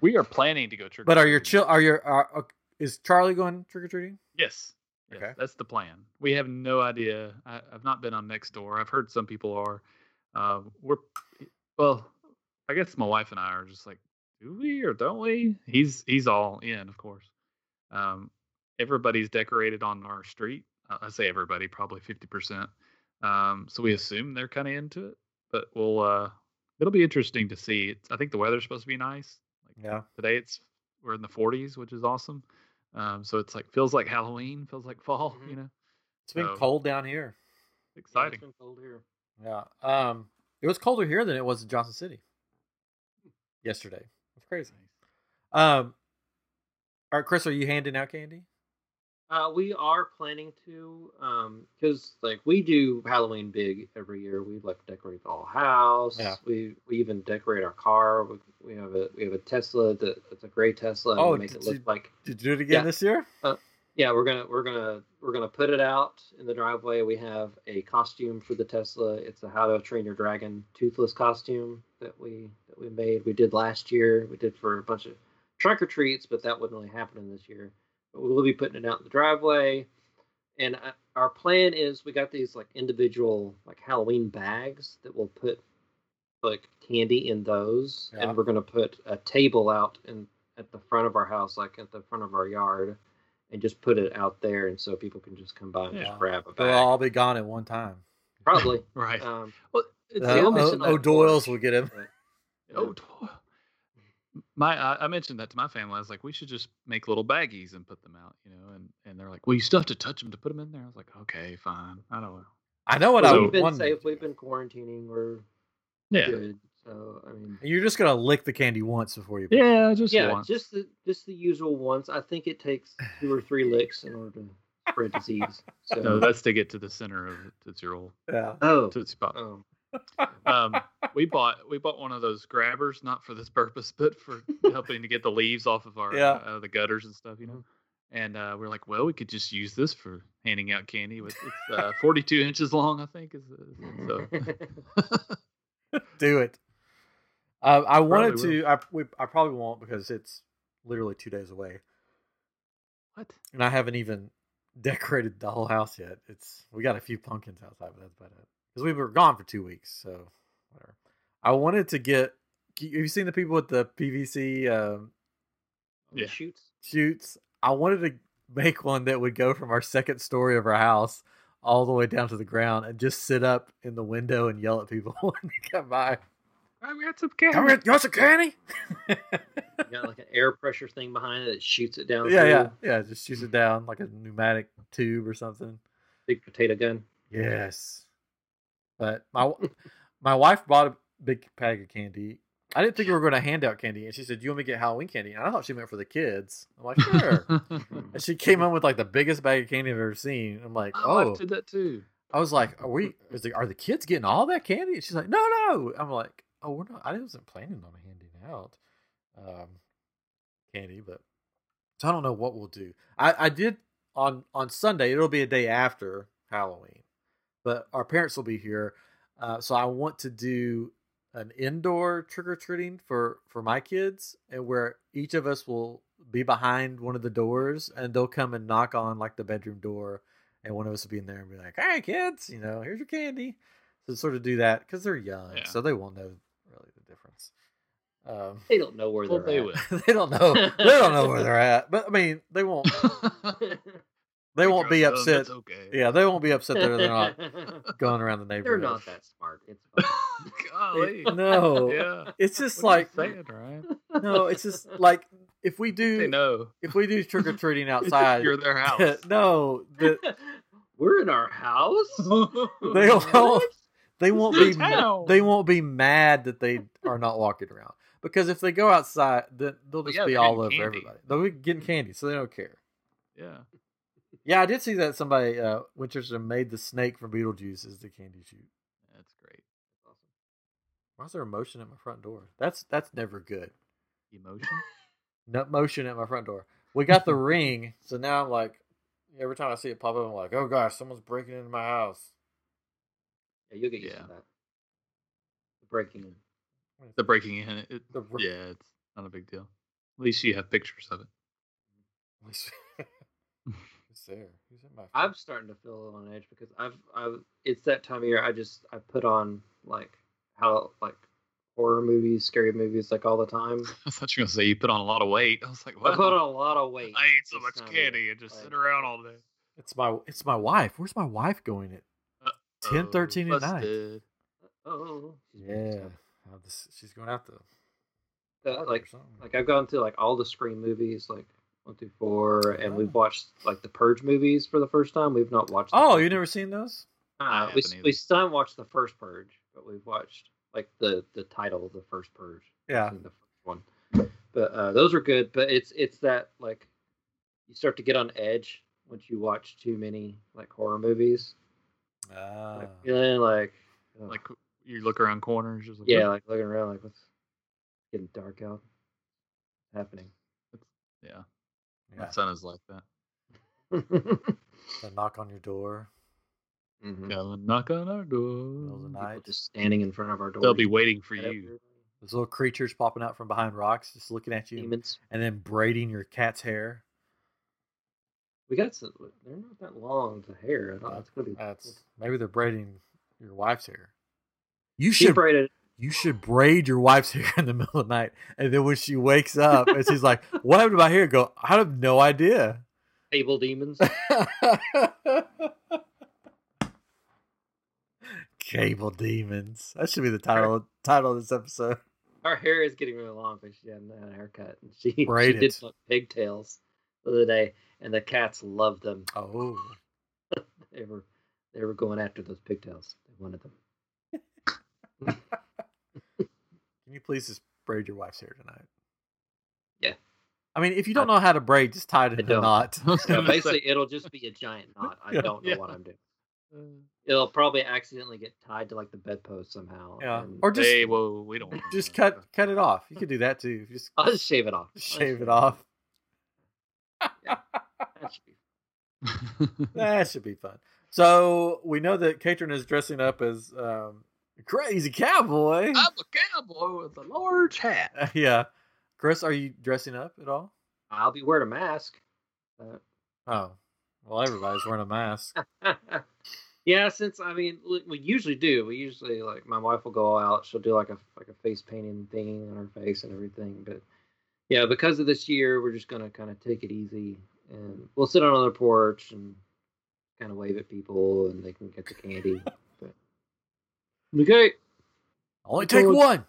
We are planning to go trick. Or treating But are your chill? Are your are, are- is Charlie going trick or treating? Yes. Yes, Okay. that's the plan. We have no idea. I, I've not been on next door. I've heard some people are. Uh, we're well. I guess my wife and I are just like, do we or don't we? He's he's all in, of course. Um, everybody's decorated on our street. I say everybody, probably fifty percent. Um, so we assume they're kind of into it. But we'll. Uh, it'll be interesting to see. It's, I think the weather's supposed to be nice. Like Yeah. today, it's we're in the 40s, which is awesome. Um, so it's like feels like Halloween, feels like fall. Mhm. You know, It's been So- cold down here. Yeah, exciting. it's been cold here. Yeah. Um, it was colder here than it was in Johnson City yesterday. It's crazy. Um, all right, Chris, are you handing out candy? Uh, we are planning to, um, because like we do Halloween big every year. We like decorate the whole house. Yeah. We we even decorate our car. We, we have a we have a Tesla that it's a gray Tesla. And Oh, we make did it look you- like Did you do it again Yeah. this year? yeah. We're gonna we're gonna we're gonna put it out in the driveway. We have a costume for the Tesla. It's a How to Train Your Dragon toothless costume that we that we made. We did last year. We did for a bunch of trunk or treats, but that wouldn't really happening this year. But we'll be putting it out in the driveway. And I, our plan is we got these like individual like Halloween bags that we'll put like candy in those, Yeah. and we're gonna put a table out in at the front of our house, like at the front of our yard, and just put it out there, and so people can just come by and Yeah. just grab a They'll bag. all be gone at one time. Probably. Right. Um, well, it's Uh, still O- O'Doyle's will get him. but- oh, toy. My I, I mentioned that to my family. I was like, we should just make little baggies and put them out, you know. And and they're like, well, you still have to touch them to put them in there. I was like, okay, fine. I don't know. I know what Well, I we've been want. safe. We've been quarantining. We're Yeah. good. So I mean, And you're just gonna lick the candy once before you. Yeah, just yeah, once. just the just the usual ones. I think it takes two or three licks in order to spread disease. So No, that's to get to the center of the Tootsie Roll. Yeah. oh Tootsie Pop. oh Um, we bought we bought one of those grabbers, not for this purpose, but for helping to get the leaves off of our Yeah. uh, the gutters and stuff, you know. And uh, we're like, well, we could just use this for handing out candy. With it's uh, 42 inches long, I think. Is so Do it. Uh, I wanted Probably to. I we, I probably won't because it's literally two days away, what? and I haven't even decorated the whole house yet. It's we got a few pumpkins outside, but that's about it. Because we were gone for two weeks, so whatever. I wanted to get. Have you seen the people with the PVC um, Yeah. shoots. shoots? I wanted to make one that would go from our second story of our house all the way down to the ground and just sit up in the window and yell at people when they come by. Oh, we got some Come candy. here, you want some candy? You got like an air pressure thing behind it that shoots it down. yeah, through. yeah, yeah. Just shoots it down like a pneumatic tube or something. Big potato gun. Yes, but my my wife bought a big bag of candy. I didn't think we were going to hand out candy, and she said, "Do you want me to get Halloween candy?" And I thought she meant for the kids. I'm like, "Sure." and she came home with like the biggest bag of candy I've ever seen. I'm like, "Oh." wife did that too. I was like, "Are we? Is the, are the kids getting all that candy?" And she's like, "No, no." I'm like, "Oh, we're not. I wasn't planning on handing out um, candy, but so I don't know what we'll do. I, I did on on Sunday. It'll be a day after Halloween, but our parents will be here, uh, so I want to do an indoor trick or treating for for my kids, and where each of us will be behind one of the doors, and they'll come and knock on like the bedroom door and one of us will be in there and be like, "Hey, kids, you know, here's your candy." So sort of do that because they're young, Yeah. so they won't know really the difference. Um, They don't know where Well, they're they at. will. they don't know. They don't know where they're at. But I mean, they won't. They won't uh, be uh, Trust them, upset. Okay. Yeah, they won't be upset that they're not going around the neighborhood. They're not that smart. It's. Golly. No, Yeah. it's just What like saying, no, it's just like if we They do know. if we do trick or treating outside. You're their house. no, the, We're in our house. they won't. They won't be. Town. They won't be mad that they are not walking around because if they go outside, then they'll just yeah, be all over candy. everybody. They'll be getting candy, so they don't care. Yeah. Yeah, I did see that somebody uh, Winchester made the snake from Beetlejuice as the candy shoot. That's great. Awesome. Why is there a motion at my front door? That's that's never good. Emotion? No motion at my front door. We got the ring, so now I'm like, every time I see it pop up, I'm like, oh gosh, someone's breaking into my house. Yeah, you'll get used Yeah. to that. Breaking in. The breaking in. It, The r- yeah, it's not a big deal. At least you have pictures of it. Who's there? Who's in my? I'm starting to feel a little on edge because I've I've it's that time of year. I just I put on like how like horror movies, scary movies like all the time. I thought you were gonna say you put on a lot of weight. I was like, I what? put on a lot of weight. I ate so much time of year. candy and just Like, sit around all day. It's my it's my wife. Where's my wife going at 10, 13 at night? Oh, Yeah, doing stuff. This, she's going out to Uh, like like I've gone to like all the Scream movies, like one through four, and we've watched like the Purge movies for the first time. We've not watched. the oh, you one. never seen those? I Uh, we haven't we either. still haven't watched the first Purge, but we've watched like the the title of the first Purge. Yeah, the first one. But uh, those are good. But it's it's that like you start to get on edge once you watch too many like horror movies. Ah. Like feeling like ugh. Like you look around corners, just like yeah, like looking around like what's getting dark out happening. yeah. Yeah. My son is like that. The knock on your door, Mhm. Come and knock on our middle of the door. People night. just standing in front of our door. They'll be waiting for you. Those little creatures popping out from behind rocks, just looking at you, Demons. and then braiding your cat's hair. We got some. They're not that long to hair. I thought it's gonna be. That's maybe they're braiding your wife's hair. You she should braided. You should braid your wife's hair in the middle of the night, and then when she wakes up and she's like, "What happened to my hair?" Go, I have no idea. Able demons. Cable demons. That should be the title title of this episode. Our hair is getting really long because she had a haircut, and she, she did put pigtails the other day, and the cats loved them. Oh, They were they were going after those pigtails. They wanted them. Please just braid your wife's hair tonight? Yeah. I mean, if you don't know how to braid, just tie it in a knot. I Yeah, basically, it'll just be a giant knot. I Yeah. don't know Yeah. what I'm doing. It'll probably accidentally get tied to like the bedpost somehow. Yeah. and Or just hey, whoa, we don't. just do that. cut cut it off. You could do that too. Just I'll just shave it off. I'll shave it off. That should be That should be fun. So we know that Katrin is dressing up as um, a crazy cowboy. I'm a cowboy with a large hat. yeah. Chris, are you dressing up at all? I'll be wearing a mask. Uh, Oh, well, everybody's wearing a mask. yeah, since I mean, we we usually do. We usually like my wife will go out. She'll do like a like a face painting thing on her face and everything. But yeah, because of this year, we're just gonna kind of take it easy and we'll sit on the porch and kind of wave at people and they can get the candy. but okay, Only Go take with- one.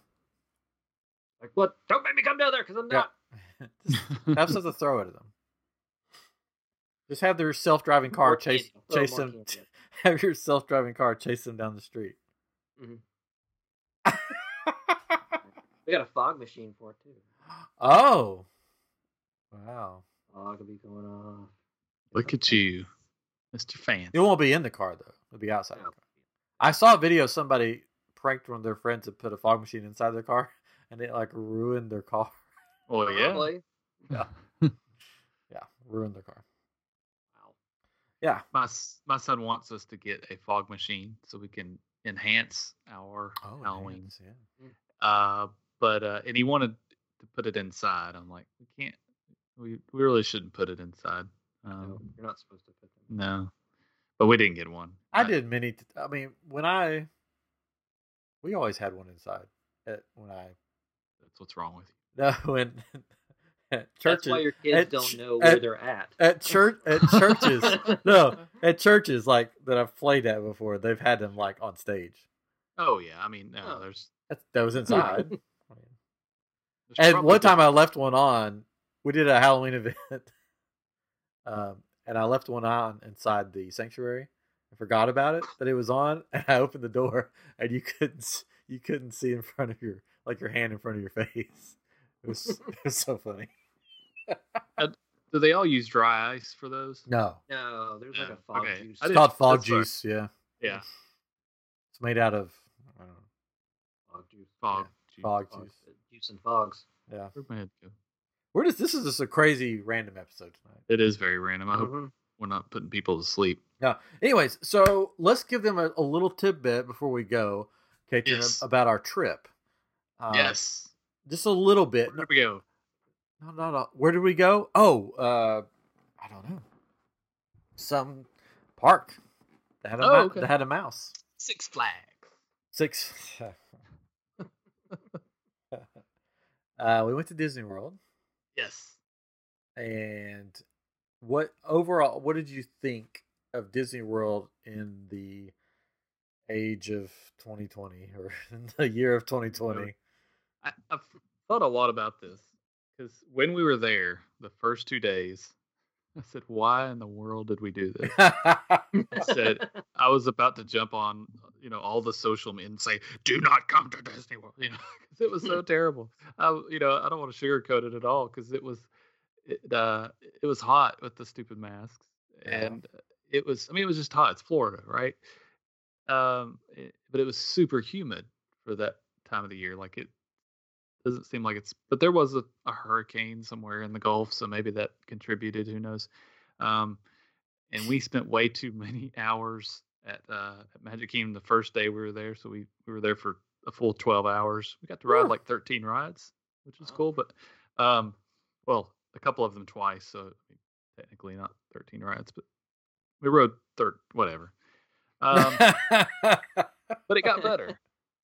like what? Don't make me come down there because I'm Yeah. not. Just have something to throw at them. Just have their self-driving car More chase candy. Chase more them. candy at Have your self-driving car chase them down the street. Mhm. We got a fog machine for it too. oh, wow! Fog will be going off. Look at you, Mr. Fan. It won't be in the car though. It'll be outside. The car. I saw a video. of Somebody pranked one of their friends and put a fog machine inside their car, and it like ruined their car. Oh yeah. Probably. Yeah, ruined their car. Wow. Yeah. My my son wants us to get a fog machine so we can enhance our Oh, Halloween. nice, yeah. Uh, but uh, and he wanted to put it inside. I'm like, we can't. We we really shouldn't put it inside. No, Um, you're not supposed to put them. no, but we didn't get one. I did many. T- I mean, when I, we always had one inside. At, when I That's what's wrong with you. no when at That's why your kids at don't know where at- they're at. at church at churches no at churches like that I've played at before. They've had them like on stage. Oh yeah, I mean, no, Oh. there's. That, that was inside. there's And one time different- I left one on. We did a Halloween event, um, and I left one on inside the sanctuary. I forgot about it that it was on, and I opened the door, and you couldn't you couldn't see in front of your like your hand in front of your face. It was it was so funny. Uh, do they all use dry ice for those? No, No, there's like a fog okay. juice. It's called fog that's fine. juice. Yeah, Yeah, it's made out of I don't know, Fog juice. fog. juice. fog Fog- juice. Juice and fogs. Yeah, Where'd my head go? We're just this is just a crazy random episode tonight. It is very random. I hope Mhm. we're not putting people to sleep. No. Anyways, so let's give them a, a little tidbit before we go, Katrin, Yes. about our trip. Uh, yes. Just a little bit. Where did we go? No, no, no. Where did we go? Oh, uh, I don't know. Some park. That had a, Oh, mou- okay. that had a mouse. Six Flags. Six. uh, we went to Disney World, Yes. and what overall? What did you think of Disney World in the age of 2020 or in the year of 2020? I, I've thought a lot about this because when we were there the first two days, I said, "Why in the world did we do this?" I said I was about to jump on, you know, all the social media and say, "Do not come to Disney World," you know, 'cause it was so terrible. I, you know, I don't want to sugarcoat it at all because it was, it, uh, it was hot with the stupid masks, Yeah. and it was. I mean, it was just hot. It's Florida, right? Um, it- but it was super humid for that time of the year. Like it doesn't seem like it's. But there was a, a hurricane somewhere in the Gulf, so maybe that contributed. Who knows? Um, and we spent way too many hours at, uh, at Magic Kingdom the first day we were there. So we, we were there for a full 12 hours. We got to ride Whew. like 13 rides, which was Wow. cool. But, um, well, a couple of them twice. So technically not 13 rides, but we rode third, whatever. Um, but it got better.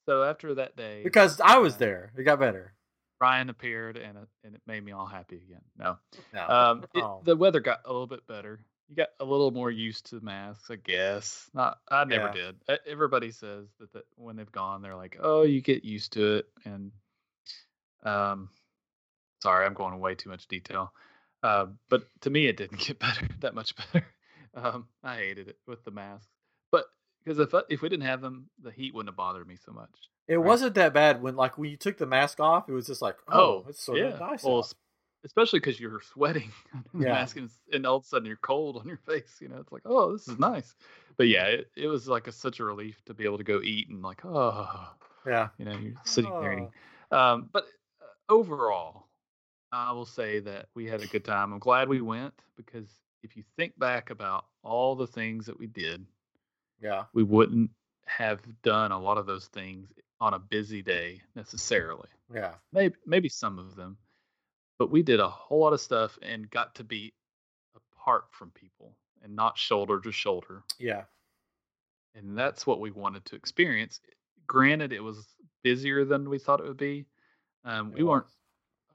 So after that day, because I was uh, there. It got better. Ryan appeared and it, and it made me all happy again. No, No. um, it- Oh. the weather got a little bit better. You got a little more used to masks, I guess. Not, I never Yeah. did. Everybody says that, that when they've gone, they're like, "Oh, you get used to it." And, um, sorry, I'm going in way too much detail. Uh, but to me, it didn't get better that much better. Um, I hated it with the masks. But because if if we didn't have them, the heat wouldn't have bothered me so much. It Right. wasn't that bad when like when you took the mask off. It was just like, oh, it's so of nice. Well, out. Es- especially because you're sweating Yeah. mask, and, and all of a sudden you're cold on your face. You know, it's like, oh, this is nice. But yeah, it, it was like a, such a relief to be able to go eat and like, oh, yeah, you know, you're sitting there eating. Oh. Um, but uh, overall, I will say that we had a good time. I'm glad we went because if you think back about all the things that we did, yeah, we wouldn't have done a lot of those things on a busy day necessarily. yeah, Maybe maybe some of them, but we did a whole lot of stuff and got to be apart from people and not shoulder to shoulder. yeah, And that's what we wanted to experience. Granted, it was busier than we thought it would be. Um, we weren't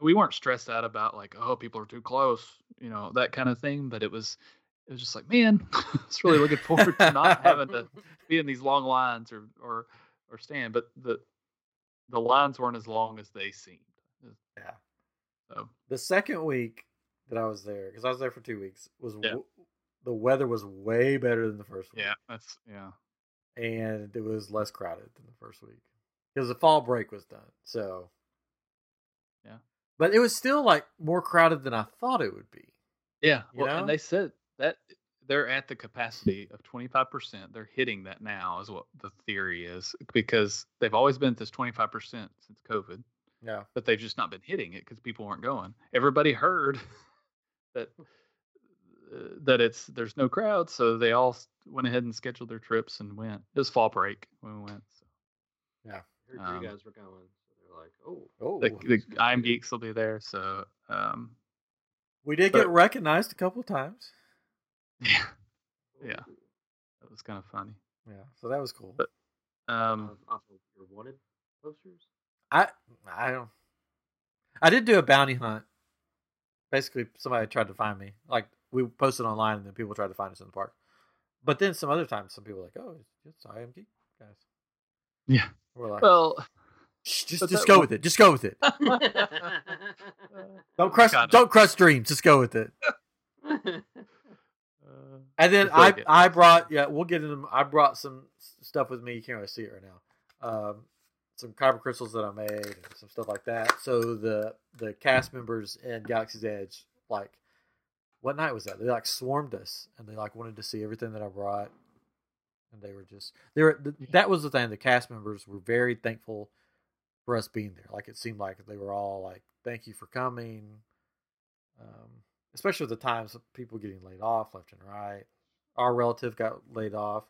we weren't stressed out about like oh people are too close you know that kind of thing but it was it was just like man it's really looking forward to not having to be in these long lines or or or stand but the the lines weren't as long as they seemed Yeah. So The second week that I was there, because I was there for two weeks, was Yeah. w- the weather was way better than the first week. yeah that's yeah and it was less crowded than the first week because the fall break was done. So, Yeah. but it was still like more crowded than I thought it would be. yeah well know? and they said that they're at the capacity of 25% they're hitting that now is what the theory is because they've always been at this 25% since covid Yeah, but they've just not been hitting it because people weren't going. Everybody heard that uh, that it's there's no crowd, so they all went ahead and scheduled their trips and went. It was fall break when we went. So I heard Um, you guys were going, so they're like, oh, oh, the, the I am geeks will be there. So um, we did but- get recognized a couple times. yeah, Yeah. that was kind of funny. Yeah, so that was cool. But- Um, Um, also, your wanted posters. I I don't. I did do a bounty hunt. Basically, somebody tried to find me. Like we posted online, and then people tried to find us in the park. But then some other times, some people were like, "Oh, it's I am geek guys." yeah. We're like, Well, just just go wa- with it. Just go with it. Don't crush Kinda. don't crush dreams. Just go with it. uh, And then I I like it- I brought yeah we'll get into them. I brought some stuff with me. You can't really see it right now. Um, some kyber crystals that I made and some stuff like that. So the the cast members in Galaxy's Edge like what night was that? They like swarmed us and they like wanted to see everything that I brought. And they were just they were th- that was the thing. The cast members were very thankful for us being there. Like it seemed like they were all like, "Thank you for coming." Um, especially with the times of people getting laid off left and right. Our relative got laid off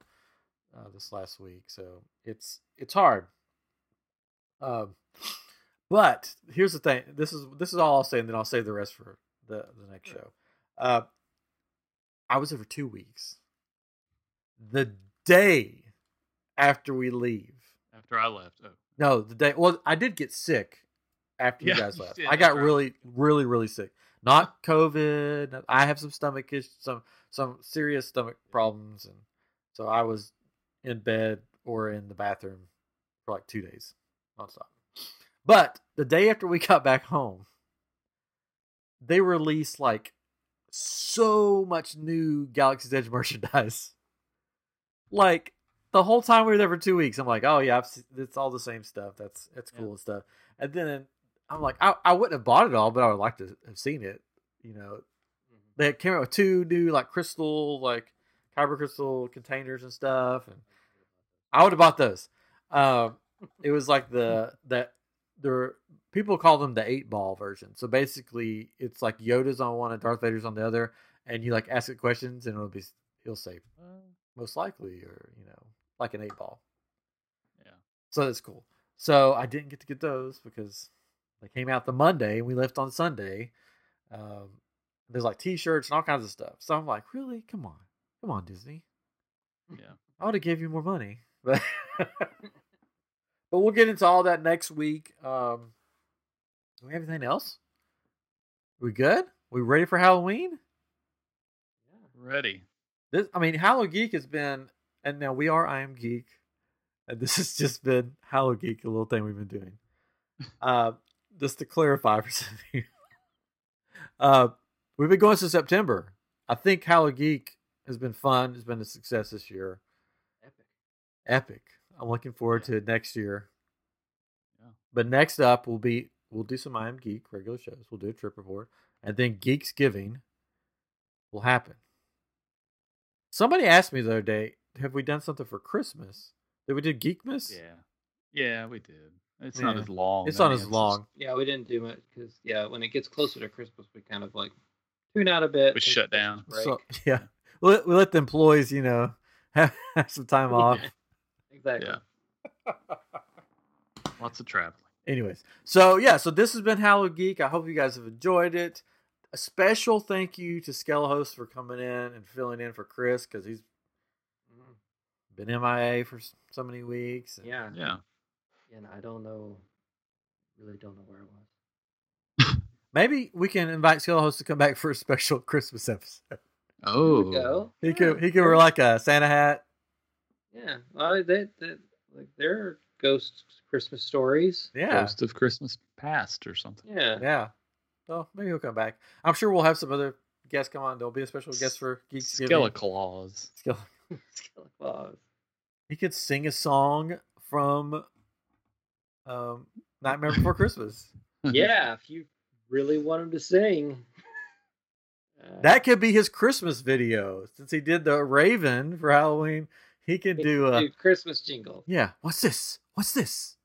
uh, this last week, so it's it's hard. Um, but here's the thing. This is this is all I'll say, and then I'll save the rest for the the next show. Uh, I was there for two weeks. The day after we leave, after I left, oh, no, the day. Well, I did get sick after you Yeah, guys you left. did, I got right. really, really, really sick. Not COVID. I have some stomach issues, some some serious stomach problems, and so I was in bed or in the bathroom for like two days But the day after we got back home, they released like so much new Galaxy's Edge merchandise. Like the whole time we were there for two weeks, I'm like, oh yeah, it's all the same stuff. That's that's cool Yeah. and stuff. And then I'm like, I, I wouldn't have bought it all, but I would like to have seen it. You know, they came out with two new like crystal, like kyber crystal containers and stuff, and I would have bought those. Um, it was like the that there people call them the eight ball version. So basically, it's like Yoda's on one and Darth Vader's on the other, and you like ask it questions, and it'll be he'll say uh, most likely, or you know, like an eight ball. yeah. So that's cool. So I didn't get to get those because they came out the Monday and we left on Sunday. Um, there's like T-shirts and all kinds of stuff. So I'm like, really? Come on, come on, Disney. Yeah. I would have gave you more money, but but we'll get into all that next week. Um, do we have anything else? We good? We ready for Halloween? Yeah, Ready. This, I mean, Hallow Geek has been, and now we are I Am Geek, and this has just been Hallow Geek, a little thing we've been doing. Uh, just to clarify for some of you, uh, we've been going since September. I think Hallow Geek has been fun. It's been a success this year. Epic. epic. I'm looking forward to next year. Yeah. But next up will be we'll do some I Am Geek regular shows. We'll do a trip report, and then Geeks Giving will happen. Somebody asked me the other day, "Have we done something for Christmas? Did we do Geekmas? Yeah. Yeah, we did. It's not as long. It's not mean, as just- long. Yeah, we didn't do much because yeah, when it gets closer to Christmas, we kind of like tune out a bit. We shut down. So yeah, we let, we let the employees, you know, have, have some time off. Exactly. Yeah. Lots of traveling. Anyways, so yeah, so this has been Hallow Geek. I hope you guys have enjoyed it. A special thank you to Skelos for coming in and filling in for Chris because he's been MIA for so many weeks. and- Yeah. Yeah. And I don't know, really don't know where it was. Maybe we can invite Skelos to come back for a special Christmas episode. Oh. He could he could wear like a Santa hat. Yeah. Well, they, they, like there are ghost Christmas stories. Yeah, Ghost of Christmas Past or something. Yeah. yeah. So maybe he'll come back. I'm sure we'll have some other guests come on. There'll be a special guest for Geeks Giving. Skeleclaws. Skele- Skeleton Claus. He could sing a song from um, Nightmare Before Christmas. yeah, if you really want him to sing. Uh, That could be his Christmas video. Since he did the Raven for Halloween, he could he do a uh, do Christmas jingle. yeah. What's this? What's this?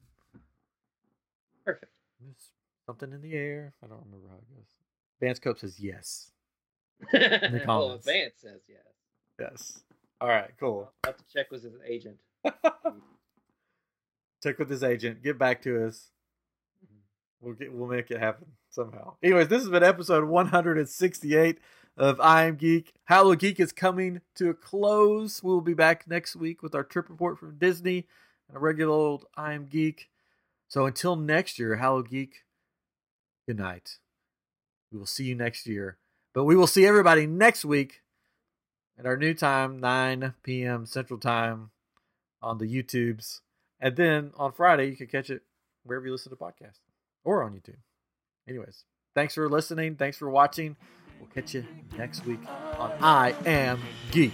Perfect. There's something in the air. I don't remember how it goes. Vance Cope says yes. well, comments. Vance says yes. Yes. All right. Cool. I'll have to check with his agent. Check with his agent. Get back to us. We'll get. We'll make it happen somehow. Anyways, this has been episode 168 of I Am Geek. Hallow Geek is coming to a close. We will be back next week with our trip report from Disney and a regular old I Am Geek. So until next year, Hallow Geek. Good night. We will see you next year, but we will see everybody next week at our new time, 9 p.m. Central Time on the YouTubes. And then on Friday, you can catch it wherever you listen to podcasts or on YouTube. Anyways, thanks for listening. Thanks for watching. We'll catch you next week on I Am Geek.